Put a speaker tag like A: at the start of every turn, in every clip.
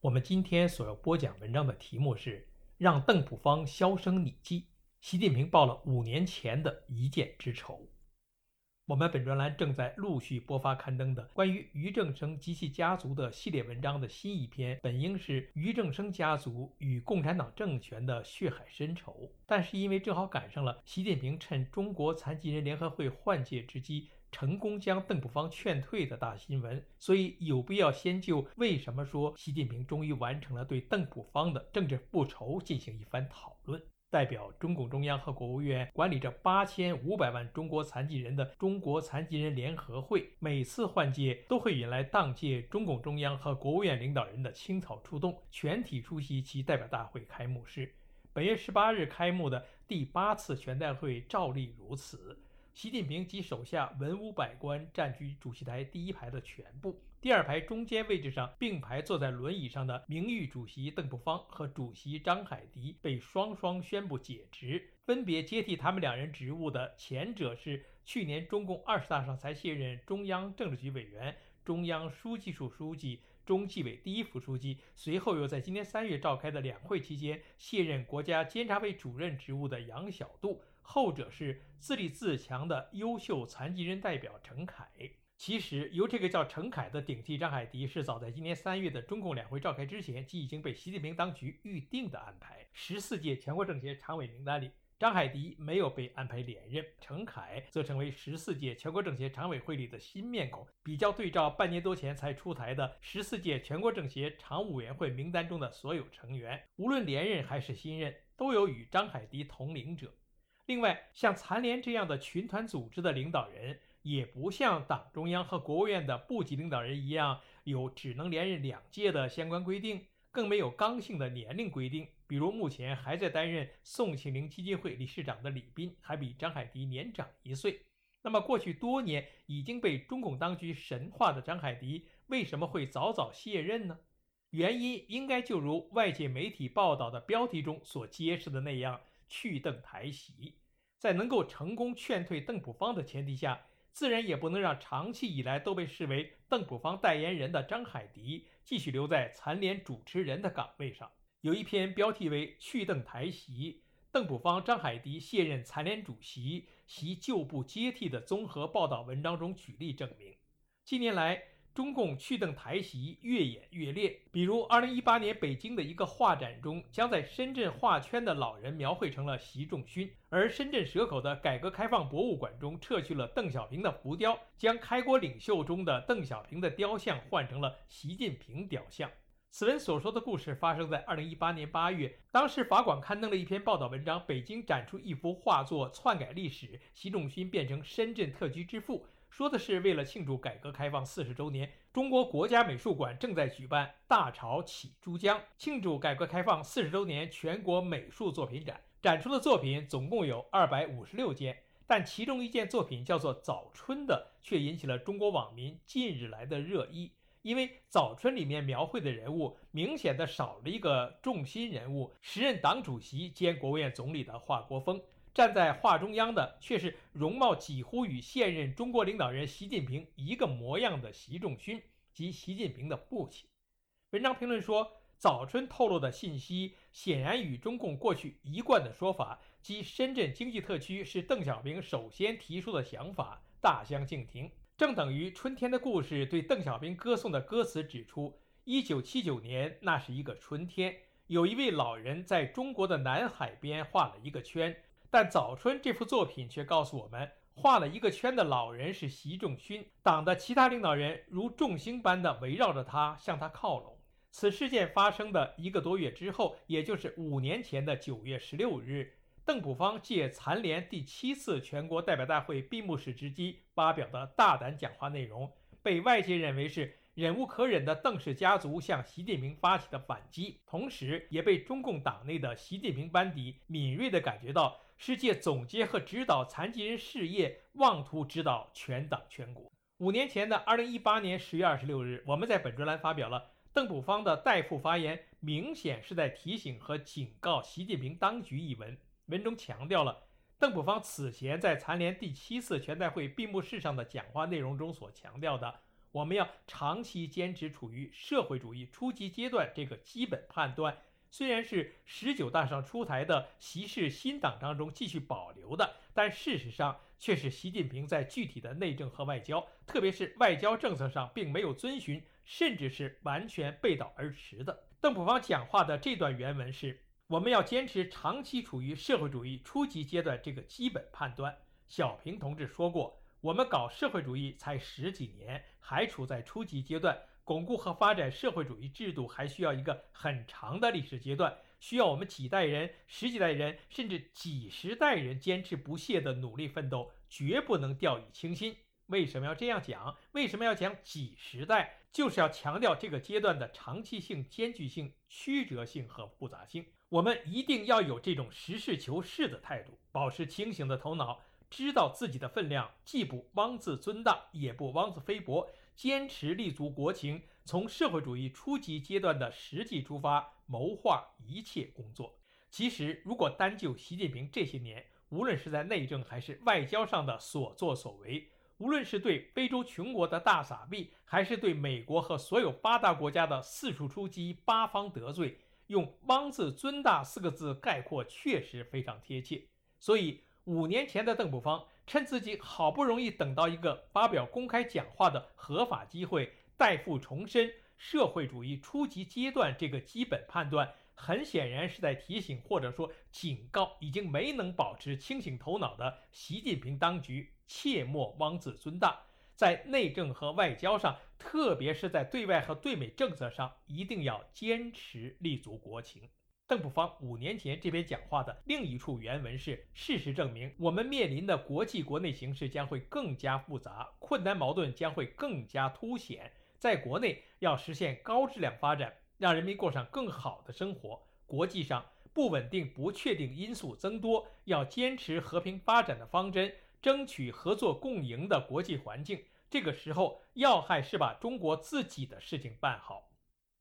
A: 我们今天所要播讲文章的题目是“让邓普方销声匿迹”，习近平报了五年前的一箭之仇。我们本专栏正在陆续播发刊登的关于俞正声及其家族的系列文章的新一篇，本应是俞正声家族与共产党政权的血海深仇，但是因为正好赶上了习近平趁中国残疾人联合会换届之机。成功将邓普方劝退的大新闻，所以有必要先就为什么说习近平终于完成了对邓普方的政治复仇进行一番讨论。代表中共中央和国务院管理着八千五百万中国残疾人的中国残疾人联合会，每次换届都会引来当届中共中央和国务院领导人的倾巢出动，全体出席其代表大会开幕式。本月十八日开幕的第八次全代会照例如此。习近平及手下文武百官占据主席台第一排的全部，第二排中间位置上并排坐在轮椅上的名誉主席邓朴方和主席张海迪被双双宣布解职，分别接替他们两人职务的前者是去年中共二十大上才卸任中央政治局委员、中央书记处书记、中纪委第一副书记，随后又在今年三月召开的两会期间卸任国家监察委主任职务的杨晓渡。后者是自立自强的优秀残疾人代表陈凯。其实，由这个叫陈凯的顶替张海迪，是早在今年三月的中共两会召开之前，即已经被习近平当局预定的安排。十四届全国政协常委名单里，张海迪没有被安排连任，陈凯则成为十四届全国政协常委会里的新面孔。比较对照半年多前才出台的十四届全国政协常务委员会名单中的所有成员，无论连任还是新任，都有与张海迪同龄者。另外，像残联这样的群团组织的领导人，也不像党中央和国务院的部级领导人一样有只能连任两届的相关规定，更没有刚性的年龄规定。比如，目前还在担任宋庆龄基金会理事长的李斌，还比张海迪年长一岁。那么，过去多年已经被中共当局神化的张海迪，为什么会早早卸任呢？原因应该就如外界媒体报道的标题中所揭示的那样。去邓台席，在能够成功劝退邓普方的前提下，自然也不能让长期以来都被视为邓普方代言人的张海迪继续留在残联主持人的岗位上。有一篇标题为“去邓台席，邓普方、张海迪卸任残联主席，习旧部接替”的综合报道文章中举例证明，近年来。中共去邓台席越演越烈，比如2018年北京的一个画展中，将在深圳画圈的老人描绘成了习仲勋；而深圳蛇口的改革开放博物馆中撤去了邓小平的浮雕，将开国领袖中的邓小平的雕像换成了习近平雕像。此文所说的故事发生在2018年8月，当时法广刊登了一篇报道文章，北京展出一幅画作，篡改历史，习仲勋变成深圳特区之父。说的是，为了庆祝改革开放四十周年，中国国家美术馆正在举办“大潮起珠江”庆祝改革开放四十周年全国美术作品展，展出的作品总共有二百五十六件，但其中一件作品叫做《早春》的，却引起了中国网民近日来的热议，因为《早春》里面描绘的人物明显的少了一个重心人物，时任党主席兼国务院总理的华国锋。站在画中央的却是容貌几乎与现任中国领导人习近平一个模样的习仲勋及习近平的父亲。文章评论说，早春透露的信息显然与中共过去一贯的说法，即深圳经济特区是邓小平首先提出的想法大相径庭。正等于《春天的故事》对邓小平歌颂的歌词指出，一九七九年那是一个春天，有一位老人在中国的南海边画了一个圈。但《早春》这幅作品却告诉我们，画了一个圈的老人是习仲勋，党的其他领导人如众星般的围绕着他，向他靠拢。此事件发生的一个多月之后，也就是五年前的九月十六日，邓普方借残联第七次全国代表大会闭幕式之机发表的大胆讲话内容，被外界认为是忍无可忍的邓氏家族向习近平发起的反击，同时也被中共党内的习近平班底敏锐地感觉到是借总结和指导残疾人事业，妄图指导全党全国。五年前的二零一八年十月二十六日，我们在本专栏发表了邓普方的代父发言，明显是在提醒和警告习近平当局一文。文中强调了邓普方此前在残联第七次全代会闭幕式上的讲话内容中所强调的。我们要长期坚持处于社会主义初级阶段这个基本判断，虽然是十九大上出台的习氏新党章中继续保留的，但事实上却是习近平在具体的内政和外交，特别是外交政策上并没有遵循，甚至是完全背道而驰的。邓普方讲话的这段原文是：我们要坚持长期处于社会主义初级阶段这个基本判断。小平同志说过。我们搞社会主义才十几年，还处在初级阶段，巩固和发展社会主义制度还需要一个很长的历史阶段，需要我们几代人、十几代人，甚至几十代人坚持不懈的努力奋斗，绝不能掉以轻心。为什么要这样讲？为什么要讲几十代？就是要强调这个阶段的长期性、艰巨性、曲折性和复杂性。我们一定要有这种实事求是的态度，保持清醒的头脑。知道自己的分量，既不妄自尊大，也不妄自菲薄，坚持立足国情，从社会主义初级阶段的实际出发，谋划一切工作。其实，如果单就习近平这些年，无论是在内政还是外交上的所作所为，无论是对非洲穷国的大撒币，还是对美国和所有发达国家的四处出击、八方得罪，用“妄自尊大”四个字概括，确实非常贴切。所以。五年前的邓普方趁自己好不容易等到一个发表公开讲话的合法机会，代父重申社会主义初级阶段这个基本判断，很显然是在提醒或者说警告已经没能保持清醒头脑的习近平当局，切莫妄自尊大，在内政和外交上，特别是在对外和对美政策上，一定要坚持立足国情。邓普方五年前这篇讲话的另一处原文是：事实证明，我们面临的国际国内形势将会更加复杂，困难矛盾将会更加凸显。在国内要实现高质量发展，让人民过上更好的生活；国际上不稳定、不确定因素增多，要坚持和平发展的方针，争取合作共赢的国际环境。这个时候，要害是把中国自己的事情办好，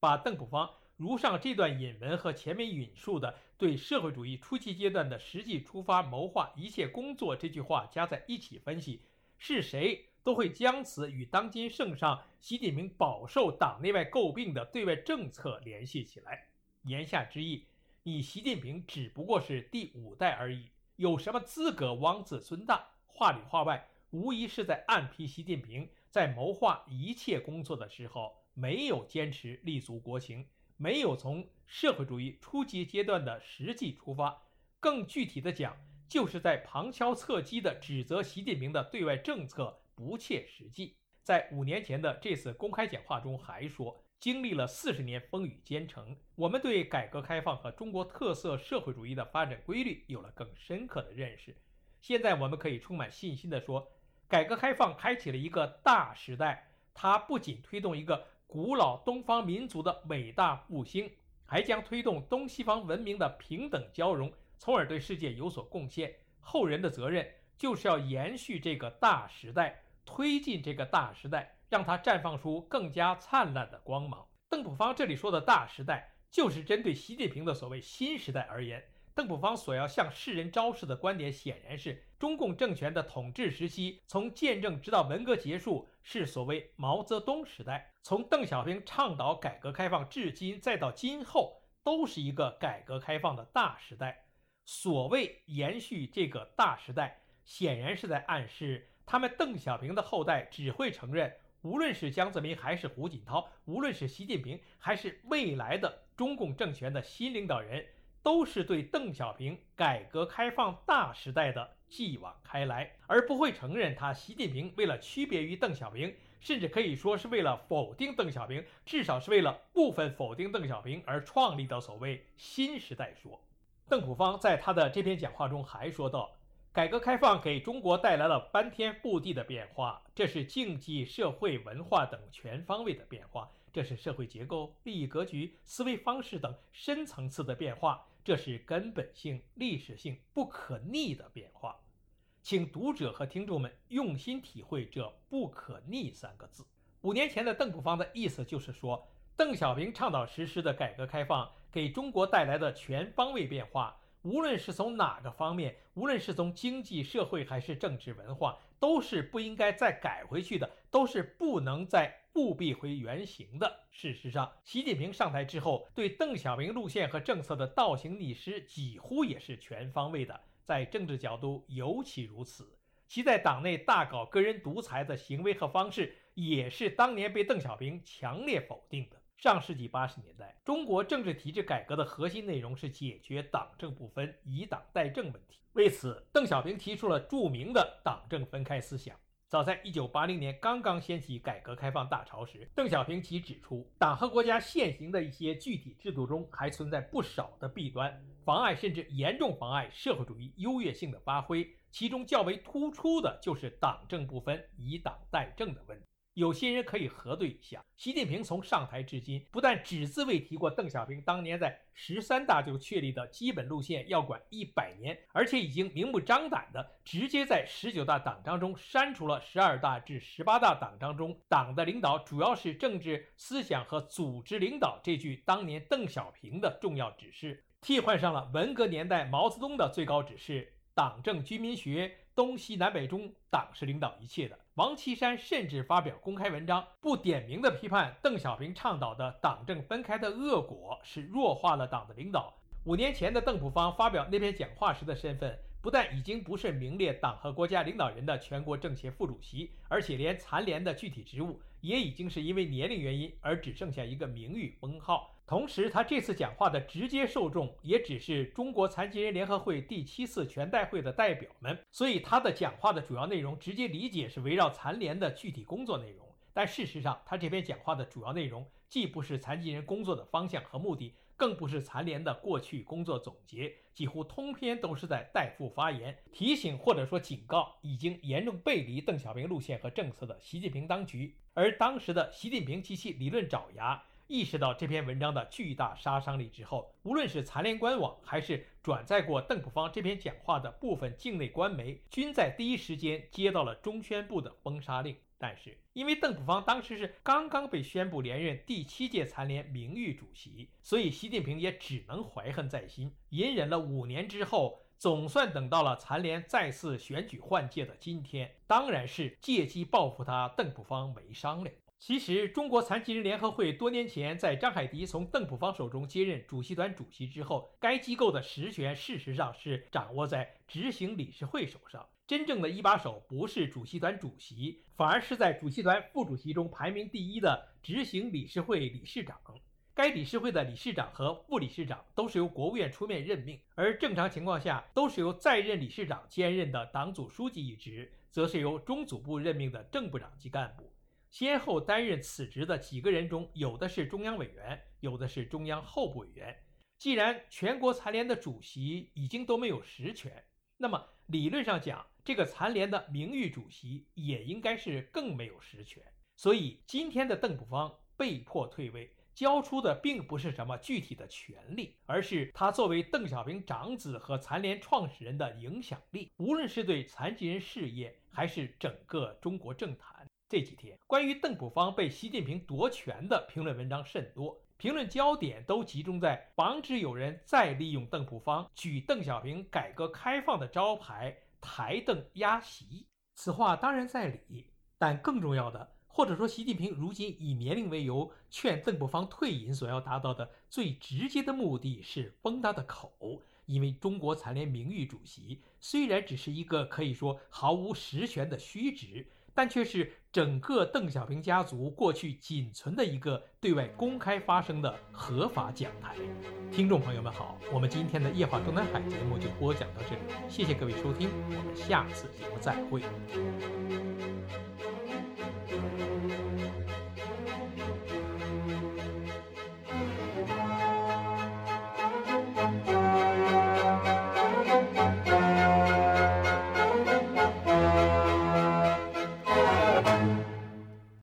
A: 把邓普方。如上这段引文和前面引述的对社会主义初期阶段的实际出发、谋划一切工作这句话加在一起分析，是谁都会将此与当今圣上习近平饱受党内外诟病的对外政策联系起来。言下之意，你习近平只不过是第五代而已，有什么资格妄自尊大？话里话外，无疑是在暗批习近平在谋划一切工作的时候没有坚持立足国情。没有从社会主义初级阶段的实际出发，更具体的讲，就是在旁敲侧击地指责习近平的对外政策不切实际。在五年前的这次公开讲话中，还说，经历了四十年风雨兼程，我们对改革开放和中国特色社会主义的发展规律有了更深刻的认识。现在我们可以充满信心地说，改革开放开启了一个大时代，它不仅推动一个。古老东方民族的伟大复兴，还将推动东西方文明的平等交融，从而对世界有所贡献。后人的责任就是要延续这个大时代，推进这个大时代，让它绽放出更加灿烂的光芒。邓普方这里说的大时代，就是针对习近平的所谓新时代而言。邓普方所要向世人昭示的观点，显然是中共政权的统治时期，从建政直到文革结束，是所谓毛泽东时代；从邓小平倡导改革开放至今，再到今后，都是一个改革开放的大时代。所谓延续这个大时代，显然是在暗示他们邓小平的后代只会承认，无论是江泽民还是胡锦涛，无论是习近平还是未来的中共政权的新领导人。都是对邓小平改革开放大时代的继往开来，而不会承认他习近平为了区别于邓小平，甚至可以说是为了否定邓小平，至少是为了部分否定邓小平而创立的所谓新时代说。邓普方在他的这篇讲话中还说到，改革开放给中国带来了翻天覆地的变化，这是经济、社会、文化等全方位的变化，这是社会结构、利益格局、思维方式等深层次的变化，这是根本性、历史性、不可逆的变化。请读者和听众们用心体会这“不可逆”三个字。五年前的邓普方的意思就是说，邓小平倡导实施的改革开放给中国带来的全方位变化。无论是从哪个方面，无论是从经济社会还是政治文化，都是不应该再改回去的，都是不能再务必回原形的。事实上，习近平上台之后，对邓小平路线和政策的倒行逆施，几乎也是全方位的，在政治角度尤其如此。其在党内大搞个人独裁的行为和方式，也是当年被邓小平强烈否定的。上世纪八十年代，中国政治体制改革的核心内容是解决党政不分、以党代政问题。为此，邓小平提出了著名的党政分开思想。早在一九八零年刚刚掀起改革开放大潮时，邓小平即指出，党和国家现行的一些具体制度中还存在不少的弊端，妨碍甚至严重妨碍社会主义优越性的发挥。其中较为突出的就是党政不分、以党代政的问题。有些人可以核对一下，习近平从上台至今，不但只字未提过邓小平当年在十三大就确立的基本路线要管一百年，而且已经明目张胆的直接在十九大党章中删除了十二大至十八大党章中“党的领导主要是政治思想和组织领导”这句当年邓小平的重要指示，替换上了文革年代毛泽东的最高指示“党政军民学”。东西南北中，党是领导一切的。王岐山甚至发表公开文章，不点名的批判邓小平倡导的党政分开的恶果是弱化了党的领导。五年前的邓普方发表那篇讲话时的身份，不但已经不是名列党和国家领导人的全国政协副主席，而且连残联的具体职务也已经是因为年龄原因而只剩下一个名誉封号。同时，他这次讲话的直接受众也只是中国残疾人联合会第七次全代会的代表们，所以他的讲话的主要内容直接理解是围绕残联的具体工作内容。但事实上，他这篇讲话的主要内容既不是残疾人工作的方向和目的，更不是残联的过去工作总结，几乎通篇都是在代父发言，提醒或者说警告已经严重背离邓小平路线和政策的习近平当局。而当时的习近平及其理论爪牙。意识到这篇文章的巨大杀伤力之后，无论是残联官网，还是转载过邓普方这篇讲话的部分境内官媒，均在第一时间接到了中宣部的封杀令。但是，因为邓普方当时是刚刚被宣布连任第七届残联名誉主席，所以习近平也只能怀恨在心，隐忍了五年之后，总算等到了残联再次选举换届的今天，当然是借机报复他邓普方为商了。其实，中国残疾人联合会多年前在张海迪从邓普方手中接任主席团主席之后，该机构的实权事实上是掌握在执行理事会手上。真正的一把手不是主席团主席，反而是在主席团副主席中排名第一的执行理事会理事长。该理事会的理事长和副理事长都是由国务院出面任命，而正常情况下都是由在任理事长兼任的党组书记一职，则是由中组部任命的正部长级干部。先后担任此职的几个人中，有的是中央委员，有的是中央候补委员。既然全国残联的主席已经都没有实权，那么理论上讲，这个残联的名誉主席也应该是更没有实权。所以今天的邓普方被迫退位，交出的并不是什么具体的权利，而是他作为邓小平长子和残联创始人的影响力，无论是对残疾人事业，还是整个中国政坛。这几天，关于邓普方被习近平夺权的评论文章甚多，评论焦点都集中在防止有人再利用邓普方举邓小平改革开放的招牌抬邓压席。此话当然在理，但更重要的，或者说习近平如今以年龄为由劝邓普方退隐所要达到的最直接的目的是封他的口，因为中国残联名誉主席虽然只是一个可以说毫无实权的虚职。但却是整个邓小平家族过去仅存的一个对外公开发声的合法讲台。听众朋友们好，我们今天的夜话中南海节目就播讲到这里，谢谢各位收听，我们下次节目再会。